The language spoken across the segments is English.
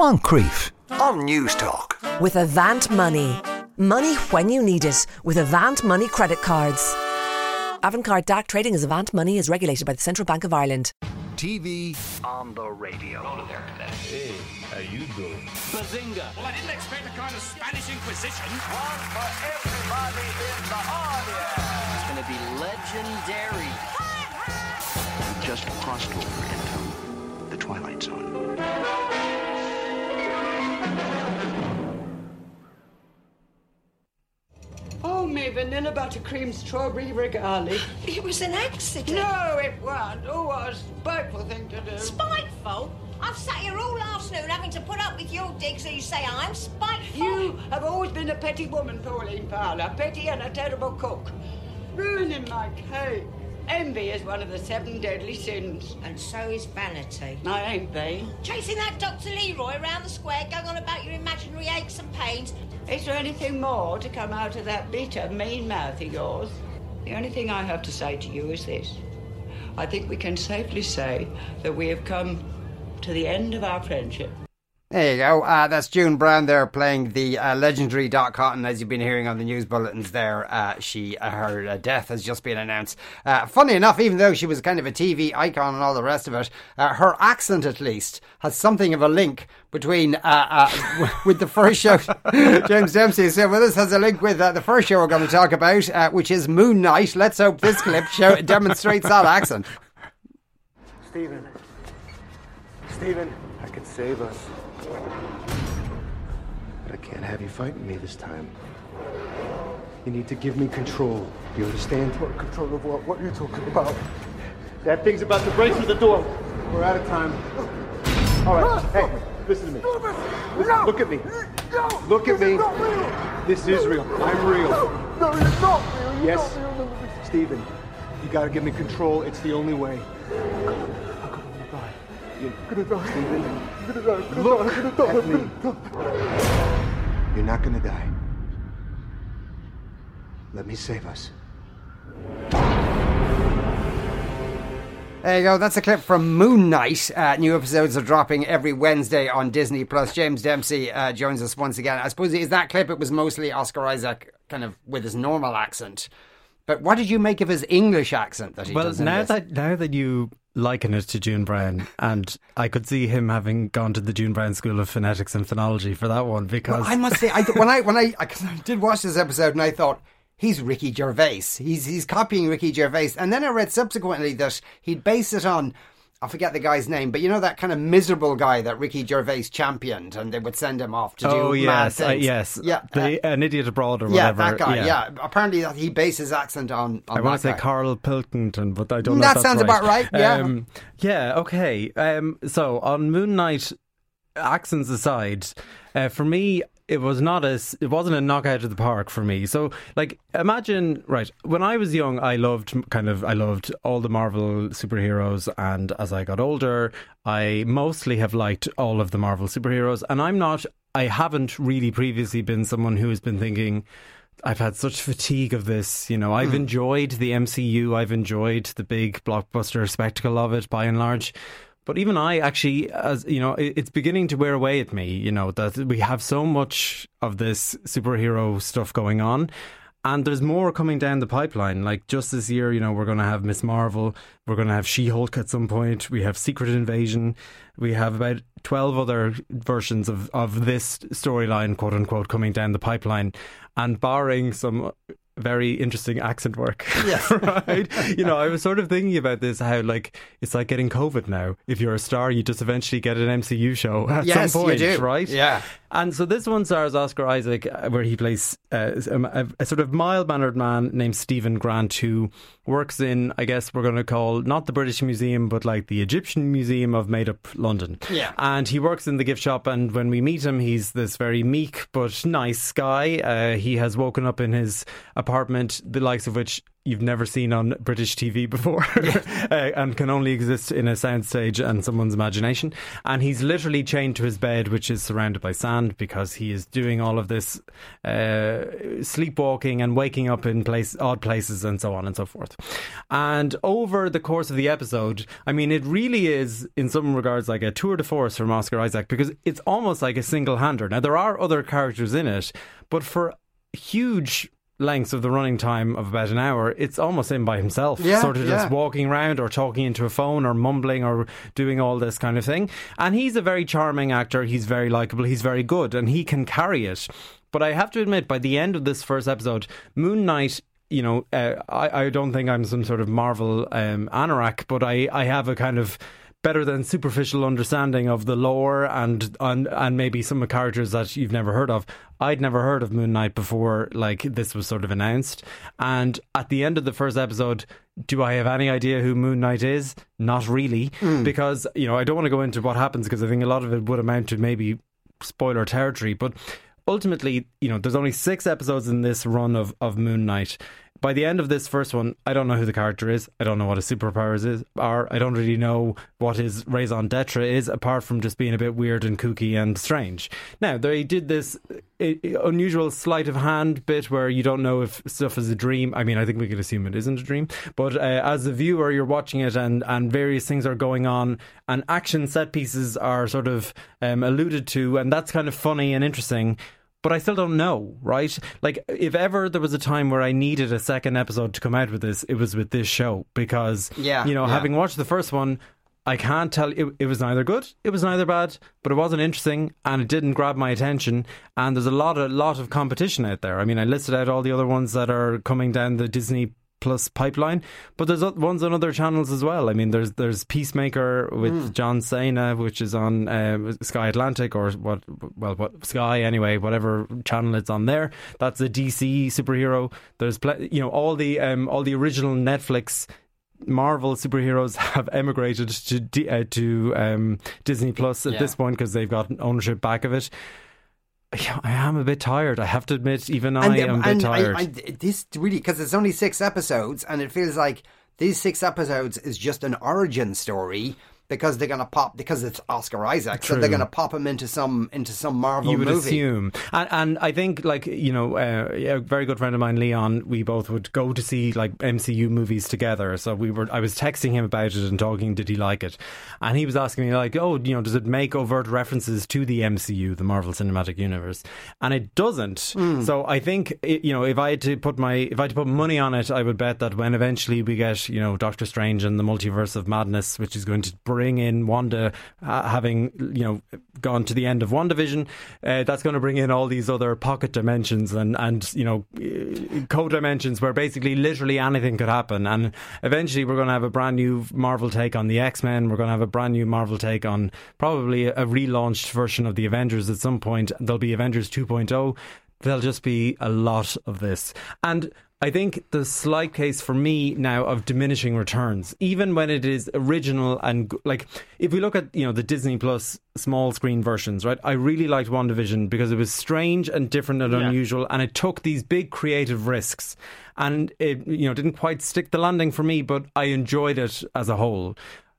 Moncrieff on Newstalk. With Avant Money. Money when you need it with Avant Money credit cards. Avantcard DAC trading as Avant Money is regulated by the Central Bank of Ireland. TV on the radio. Hey, how you doing? Bazinga! Well, I didn't expect a kind of Spanish Inquisition. One for everybody in the audience. It's going to be legendary. We just crossed over into the Twilight Zone. Oh, me vanilla buttercream strawberry regali. It was an accident. No, it wasn't. Oh, what a spiteful thing to do. Spiteful? I've sat here all afternoon having to put up with your digs and you say I'm spiteful. You have always been a petty woman, Pauline Fowler. Petty and a terrible cook. Ruining my cake. Envy is one of the seven deadly sins. And so is vanity. I ain't vain. Chasing that Dr. Leroy around the square, going on about your imaginary aches and pains. Is there anything more to come out of that bitter, mean mouth of yours? The only thing I have to say to you is this. I think we can safely say that we have come to the end of our friendship. There you go. Uh, that's June Brown there playing the uh, legendary Dot Cotton. As you've been hearing on the news bulletins, there, uh, she uh, her uh, death has just been announced. Uh, funny enough, even though she was kind of a TV icon and all the rest of it, her accent at least has something of a link between with the first show. James Dempsey said, "Well, this has a link with the first show we're going to talk about, which is Moon Knight." Let's hope this clip show demonstrates that accent. Stephen. Stephen, I could save us. But I can't have you fighting me this time. You need to give me control. You understand? What control of what? What are you talking about? That thing's about to break through the door. We're out of time. All right. Hey, listen to me. Listen, look at me. Look at me. This is real. I'm real. No, you're not real. You're Yes. Stephen, you gotta give me control. It's the only way. You're not gonna die. Let me save us. There you go. That's a clip from Moon Knight. Uh, new episodes are dropping every Wednesday on Disney Plus. James Dempsey uh, joins us once again. I suppose is that clip. It was mostly Oscar Isaac, kind of with his normal accent. But what did you make of his English accent that he well, does? in now that now that you liken it to June Brown, and I could see him having gone to the June Brown School of Phonetics and Phonology for that one because Well, I must say, I, when I when I, I I did watch this episode and I thought he's Ricky Gervais. He's he's copying Ricky Gervais, and then I read subsequently that he'd base it on. I forget the guy's name, but you know that kind of miserable guy that Ricky Gervais championed, and they would send him off to oh do mad yes, uh, yes, yeah, the, an idiot abroad or yeah, whatever. that guy. Yeah, apparently that he based his accent on. on I want to say guy. Carl Pilkington, but I don't know. That sounds about right, yeah. Um, yeah. Okay. Um, so on Moon Knight, accents aside, uh, for me, it was not as it wasn't a knockout of the park for me. So, like, imagine right when I was young, I loved kind of I loved all the Marvel superheroes, and as I got older, I mostly have liked all of the Marvel superheroes, and I'm not. I haven't really previously been someone who has been thinking. I've had such fatigue of this. You know, I've hmm. enjoyed the MCU. I've enjoyed the big blockbuster spectacle of it by and large. But even I actually, as you know, it's beginning to wear away at me. You know that we have so much of this superhero stuff going on, and there's more coming down the pipeline. Like just this year, you know, we're going to have Miss Marvel, we're going to have She Hulk at some point. We have Secret Invasion. We have about twelve other versions of of this storyline, quote unquote, coming down the pipeline, and barring some very interesting accent work. Yes. right. You know, I was sort of thinking about this how like it's like getting COVID now. If you're a star, you just eventually get an MCU show at Yes, some you point, do. right? Yeah. And so this one stars Oscar Isaac, uh, where he plays uh, a, a sort of mild mannered man named Stephen Grant, who works in, I guess we're going to call not the British Museum, but like the Egyptian Museum of Made Up London. Yeah. And he works in the gift shop. And when we meet him, he's this very meek but nice guy. Uh, he has woken up in his apartment apartment, the likes of which you've never seen on British TV before, uh, and can only exist in a soundstage and someone's imagination. And he's literally chained to his bed, which is surrounded by sand, because he is doing all of this uh, sleepwalking and waking up in place, odd places, and so on and so forth. And over the course of the episode, I mean, it really is, in some regards, like a tour de force from Oscar Isaac, because it's almost like a single hander. Now, there are other characters in it, but for huge lengths of the running time of about an hour, it's almost him by himself, Yeah, sort of yeah. just walking around or talking into a phone or mumbling or doing all this kind of thing. And he's a very charming actor. He's very likable. He's very good, and he can carry it. But I have to admit, by the end of this first episode, Moon Knight. You know, uh, I, I don't think I'm some sort of Marvel um, anorak, but I, I have a kind of better than superficial understanding of the lore and and and maybe some of the characters that you've never heard of. I'd never heard of Moon Knight before, like this was sort of announced. And at the end of the first episode, do I have any idea who Moon Knight is? Not really, hmm. because you know I don't want to go into what happens because I think a lot of it would amount to maybe spoiler territory. But ultimately, you know, there's only six episodes in this run of, of Moon Knight. By the end of this first one, I don't know who the character is. I don't know what his superpowers is are. I don't really know what his raison d'etre is, apart from just being a bit weird and kooky and strange. Now they did this uh, unusual sleight of hand bit where you don't know if stuff is a dream. I mean, I think we could assume it isn't a dream, but uh, as a viewer, you're watching it and and various things are going on, and action set pieces are sort of um, alluded to, and that's kind of funny and interesting but I still don't know, right? Like, if ever there was a time where I needed a second episode to come out with this, it was with this show because, Yeah, you know, yeah. having watched the first one, I can't tell it, it was neither good, it was neither bad, but it wasn't interesting and it didn't grab my attention. And there's a lot, a lot of competition out there. I mean, I listed out all the other ones that are coming down the Disney Plus pipeline, but there's ones on other channels as well. I mean, there's there's Peacemaker with Hmm. John Cena, which is on uh, Sky Atlantic or what? Well, what Sky anyway, whatever channel it's on there. That's a DC superhero. There's pl- you know all the um, all the original Netflix. Marvel superheroes have emigrated to D- uh, to um, Disney Plus at Yeah. this point because they've got ownership back of it. Yeah, I am a bit tired. I have to admit, even I am a bit tired. I, I, this really because it's only six episodes, and it feels like these six episodes is just an origin story because they're gonna pop because it's Oscar Isaac, so they're gonna pop him into some into some Marvel you would movie. assume, and, and I think like you know, uh, a very good friend of mine, Leon. We both would go to see like MCU movies together. So we were. I was texting him about it and talking. Did he like it? And he was asking me like, oh, you know, does it make overt references to the MCU, the Marvel Cinematic Universe? And it doesn't. Hmm. So I think it, you know, if I had to put my if I had to put money on it, I would bet that when eventually we get you know Doctor Strange and the Multiverse of Madness, which is going to bring in Wanda uh, having you know gone to the end of WandaVision, uh, that's going to bring in all these other pocket dimensions and and you know uh, co-dimensions where basically literally anything could happen. And eventually we're going to have a brand new Marvel take on the X-Men. We're going to have a brand new Marvel take on probably a relaunched version of the Avengers at some point. There'll be Avengers 2.0 there'll just be a lot of this. And I think the slight case for me now of diminishing returns, even when it is original and like, if we look at you know the Disney Plus small screen versions, right? I really liked WandaVision because it was strange and different and unusual, and it took these big creative risks, and it you know didn't quite stick the landing for me, but I enjoyed it as a whole.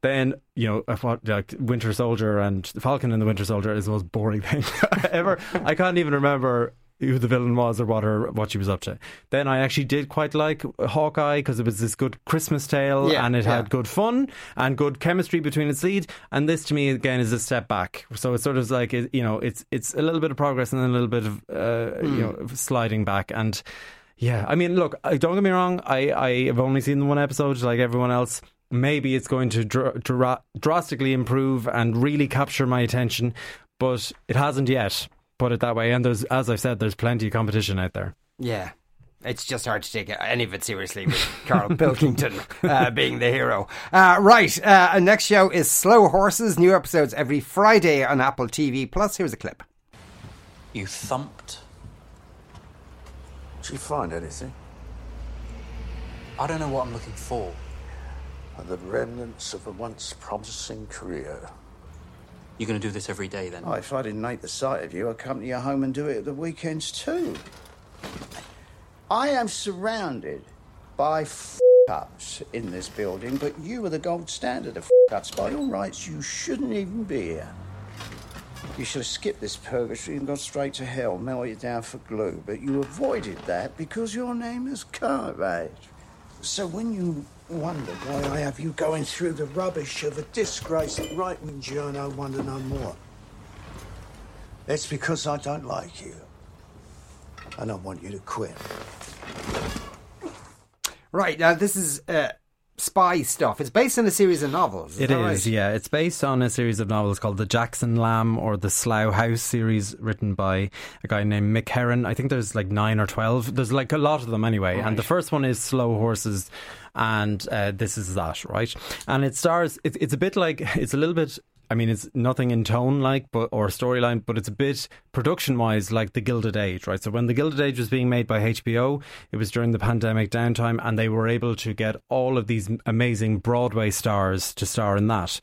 Then you know uh, what like Winter Soldier and Falcon and the Winter Soldier is the most boring thing ever. I can't even remember who the villain was or what her what she was up to. Then I actually did quite like Hawkeye because it was this good Christmas tale Yeah, and it yeah. had good fun and good chemistry between its lead. And this to me again is a step back. So it's sort of like it- you know it's it's a little bit of progress and then a little bit of uh, Hmm. you know sliding back and. Yeah, I mean, look, don't get me wrong. I, I have only seen the one episode, like everyone else. Maybe it's going to dr- dra- drastically improve and really capture my attention, but it hasn't yet. Put it that way. And there's, as I've said, there's plenty of competition out there. Yeah. It's just hard to take any of it seriously with Carl Pilkington uh, being the hero. Uh, right, uh, our next show is Slow Horses. New episodes every Friday on Apple TV. Plus, here's a clip. You thumped. Did you find anything? I don't know what I'm looking for. The remnants of a once promising career? You're going to do this every day then? Oh, if I didn't hate the sight of you, I'd come to your home and do it at the weekends too. I am surrounded by f ups in this building, but you are the gold standard of f ups. By all rights, you shouldn't even be here. You should have skipped this purgatory and gone straight to hell, melted down for glue. But you avoided that because your name is Cartwright. So when you wonder why I have you going through the rubbish of a disgraced right-wing journal, wonder no more. It's because I don't like you. And I want you to quit. Right, now this is uh, spy stuff. It's based on a series of novels. Is It is, right? yeah. It's based on a series of novels called the Jackson Lamb or the Slough House series, written by a guy named Mick Herron. I think there's like nine or twelve. There's like a lot of them anyway. And the first one is Slow Horses, and uh, this is that, right? And it stars. It, it's a bit like it's a little bit. I mean, it's nothing in tone like, but or storyline, but it's a bit production wise like the Gilded Age, right? So when the Gilded Age was being made by HBO, it was during the pandemic downtime, and they were able to get all of these amazing Broadway stars to star in that.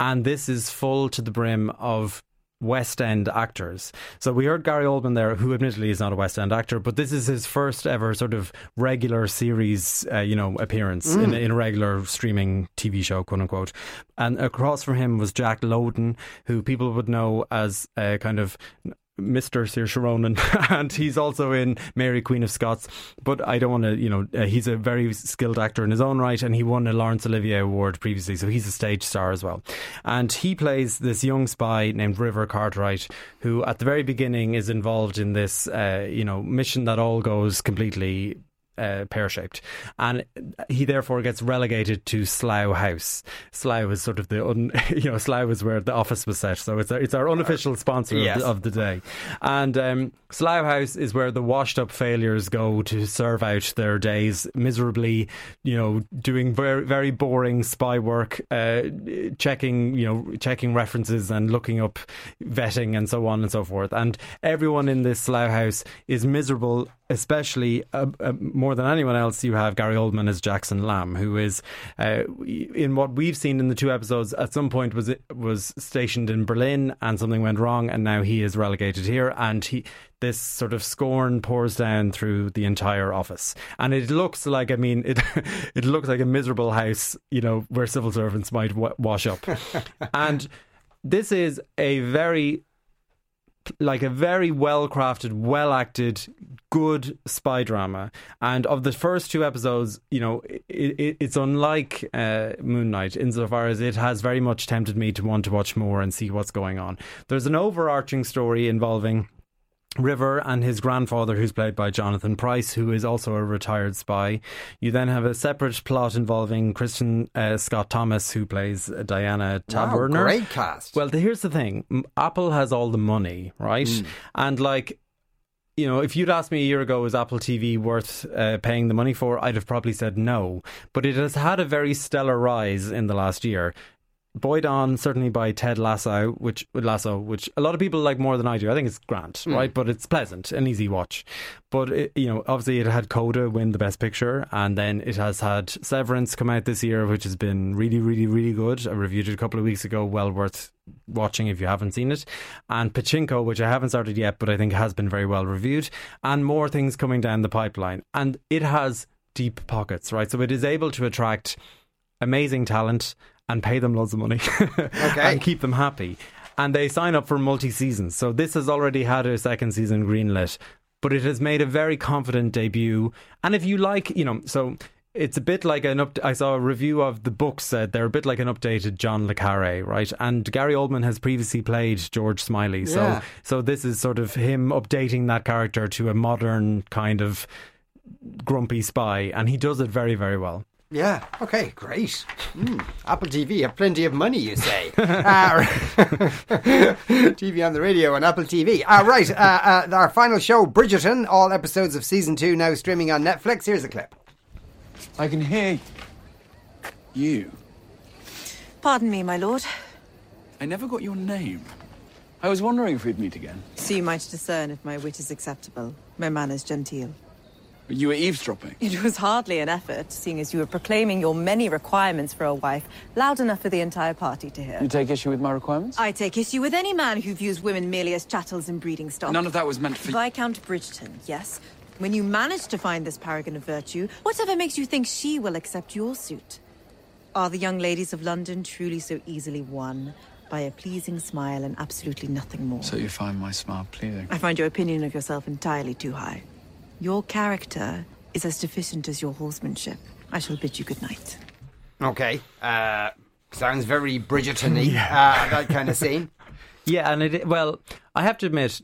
And this is full to the brim of West End actors. So we heard Gary Oldman there, who admittedly is not a West End actor, but this is his first ever sort of regular series, uh, you know, appearance in, Mm. in a regular streaming TV show, quote unquote. And across from him was Jack Lowden, who people would know as a kind of Mr. Saoirse Ronan, and he's also in Mary Queen of Scots. But I don't want to, you know, uh, he's a very skilled actor in his own right, and he won a Laurence Olivier Award previously, so he's a stage star as well. And he plays this young spy named River Cartwright, who at the very beginning is involved in this, uh, you know, mission that all goes completely uh, pear shaped, and he therefore gets relegated to Slough House. Slough is sort of the un, you know Slough is where the office was set, so it's our, it's our unofficial sponsor Yes. of, the, of the day. And um, Slough House is where the washed up failures go to serve out their days miserably, you know, doing very very boring spy work, uh, checking you know checking references and looking up vetting and so on and so forth. And everyone in this Slough House is miserable especially uh, uh, more than anyone else, you have Gary Oldman as Jackson Lamb, who is uh, in what we've seen in the two episodes. At some point, was was stationed in Berlin, and something went wrong, and now he is relegated here, and he. This sort of scorn pours down through the entire office, and it looks like I mean it. It looks like a miserable house, you know, where civil servants might w- wash up, and this is a very like a very well crafted, well acted, good spy drama. And of the first two episodes, you know, it, it, it's unlike uh, Moon Knight insofar as it has very much tempted me to want to watch more and see what's going on. There's an overarching story involving. River and his grandfather, who's played by Jonathan Pryce, who is also a retired spy. You then have a separate plot involving Kristin uh, Scott Thomas, who plays Diana Wow, great cast. Well, the, here's the thing: Apple has all the money, right? Mm. And like, you know, if you'd asked me a year ago, is Apple TV worth uh, paying the money for? I'd have probably said no. But it has had a very stellar rise in the last year. Buoyed on certainly by Ted Lasso, which Lasso, which a lot of people like more than I do. I think it's grand, Mm. right? But it's pleasant, an easy watch. But it, you know, obviously, it had Coda win the Best Picture, and then it has had Severance come out this year, which has been really, really, really good. I reviewed it a couple of weeks ago. Well worth watching if you haven't seen it. And Pachinko, which I haven't started yet, but I think has been very well reviewed, and more things coming down the pipeline. And it has deep pockets, right? So it is able to attract amazing talent and pay them loads of money and keep them happy. And they sign up for multi seasons. So this has already had a second season greenlit, but it has made a very confident debut. And if you like, you know, so it's a bit like an up. I saw a review of the book said they're a bit like an updated John le Carre, right? And Gary Oldman has previously played George Smiley, so so this is sort of him updating that character to a modern kind of grumpy spy, and he does it very very well. Yeah. Okay. Great. Mm. Apple TV have plenty of money, you say? uh, TV on the radio and Apple TV. Uh, right. Uh, uh, our final show, Bridgerton. All episodes of season two now streaming on Netflix. Here's a clip. I can hear you. Pardon me, my lord. I never got your name. I was wondering if we'd meet again. So you might discern if my wit is acceptable, my manners genteel. You were eavesdropping. It was hardly an effort, seeing as you were proclaiming your many requirements for a wife, loud enough for the entire party to hear. You take issue with my requirements? I take issue with any man who views women merely as chattels and breeding stock. None of that was meant for you. Viscount Bridgerton, yes. When you manage to find this paragon of virtue, whatever makes you think she will accept your suit? Are the young ladies of London truly so easily won by a pleasing smile and absolutely nothing more? So you find my smile pleasing? I find your opinion of yourself entirely too high. Your character is as deficient as your horsemanship. I shall bid you good night. Okay. Uh, sounds very Bridgerton-y, uh, that kind of scene. Yeah, and it well, I have to admit,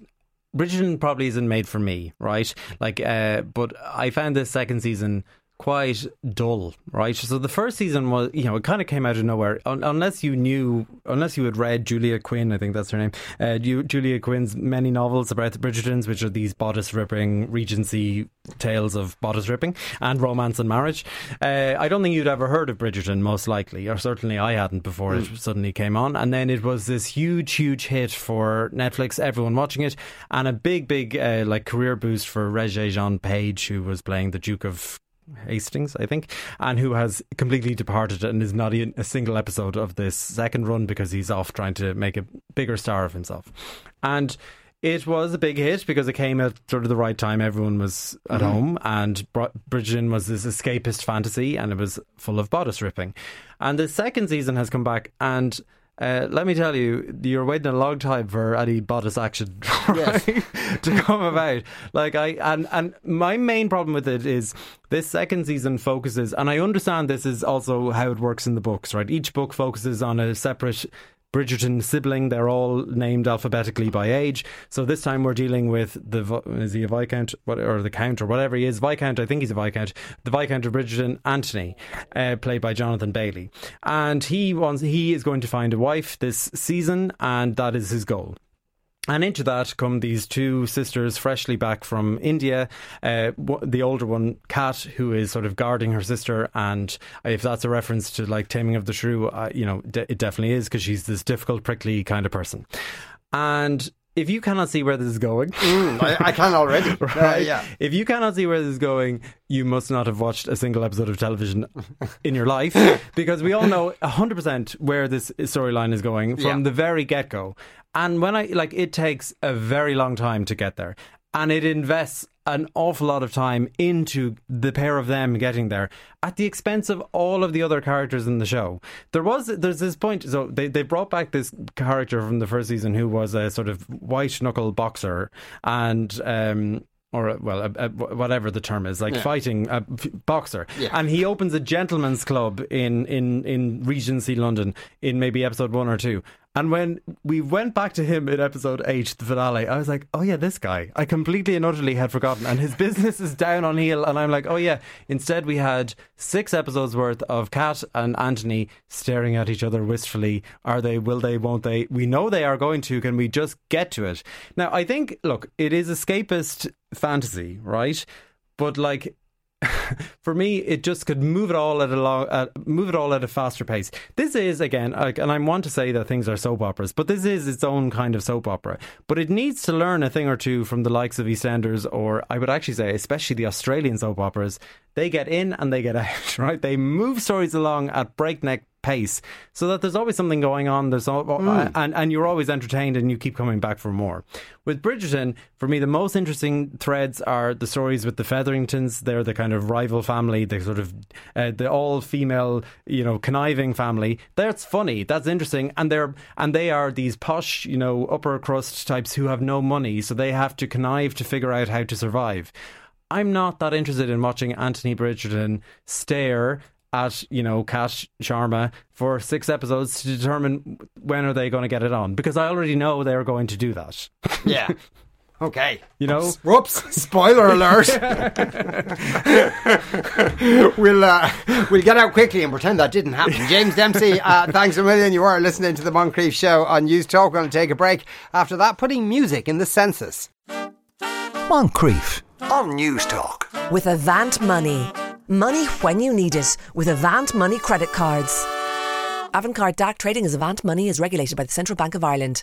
Bridgerton probably isn't made for me, right? Like, uh, but I found this second season quite dull, right? So the first season was, you know, it kind of came out of nowhere. Un- unless you knew, unless you had read Julia Quinn, I think that's her name, uh, you, Julia Quinn's many novels about the Bridgertons, which are these bodice ripping Regency tales of bodice ripping and romance and marriage. Uh, I don't think you'd ever heard of Bridgerton, most likely, or certainly I hadn't before Mm. it suddenly came on. And then it was this huge, huge hit for Netflix, everyone watching it, and a big, big uh, like career boost for Regé Jean Page, who was playing the Duke of Hastings, I think, and who has completely departed and is not in a single episode of this second run because he's off trying to make a bigger star of himself. And it was a big hit because it came at sort of the right time. Everyone was at Mhm. home, and Br- Bridgerton was this escapist fantasy, and it was full of bodice ripping. And the second season has come back, and uh, let me tell you, you're waiting a long time for any bodice action Yes. to come about. Like I and and my main problem with it is this second season focuses, and I understand this is also how it works in the books, right? Each book focuses on a separate. Bridgerton sibling, they're all named alphabetically by age. So this time we're dealing with the is he a viscount or the count or whatever he is viscount. I think he's a viscount. The viscount of Bridgerton, Anthony, uh, played by Jonathan Bailey, and he wants he is going to find a wife this season, and that is his goal. And into that come these two sisters freshly back from India. Uh, the older one, Kat, who is sort of guarding her sister, and if that's a reference to like Taming of the Shrew, uh, you know, it definitely is because she's this difficult, prickly kind of person. And if you cannot see where this is going, Mm, I, I can already. Uh, yeah. If you cannot see where this is going, you must not have watched a single episode of television in your life because we all know 100% where this storyline is going from Yeah. the very get go. And when I like, it takes a very long time to get there, and it invests an awful lot of time into the pair of them getting there at the expense of all of the other characters in the show. There was there's this point so they they brought back this character from the first season who was a sort of white knuckle boxer and um or well, a, a, whatever the term is, like Yeah. fighting a f- boxer, Yeah. and he opens a gentleman's club in in in Regency London in maybe episode one or two. And when we went back to him in episode eight, the finale, I was like, oh yeah, this guy. I completely and utterly had forgotten. And his business is down on heel. And I'm like, oh yeah. Instead, we had six episodes worth of Kat and Anthony staring at each other wistfully. Are they, will they, won't they? We know they are going to. Can we just get to it? Now, I think, look, it is escapist fantasy, right? But like, for me, it just could move it all at a long, uh, move it all at a faster pace. This is again, like, and I want to say that things are soap operas, but this is its own kind of soap opera. But it needs to learn a thing or two from the likes of EastEnders, or I would actually say, especially the Australian soap operas. They get in and they get out, right? They move stories along at breakneck pace, so that there's always something going on. There's all, Mm. and and you're always entertained, and you keep coming back for more. With Bridgerton, for me, the most interesting threads are the stories with the Featheringtons. They're the kind of rival family, the sort of uh, the all female, you know, conniving family. That's funny. That's interesting, and they're and they are these posh, you know, upper crust types who have no money, so they have to connive to figure out how to survive. I'm not that interested in watching Anthony Bridgerton stare at you know Cash Sharma for six episodes to determine when are they going to get it on because I already know they're going to do that. Yeah. Okay. You know. Whoops! Spoiler alert. we'll uh, we'll get out quickly and pretend that didn't happen. James Dempsey, uh, thanks a million. You are listening to the Moncrieff Show on Newstalk. We're going to take a break. After that, putting music in the census. Moncrieff on Newstalk. With Avant Money. Money when you need it with Avant Money credit cards. Avantcard DAC trading as Avant Money is regulated by the Central Bank of Ireland.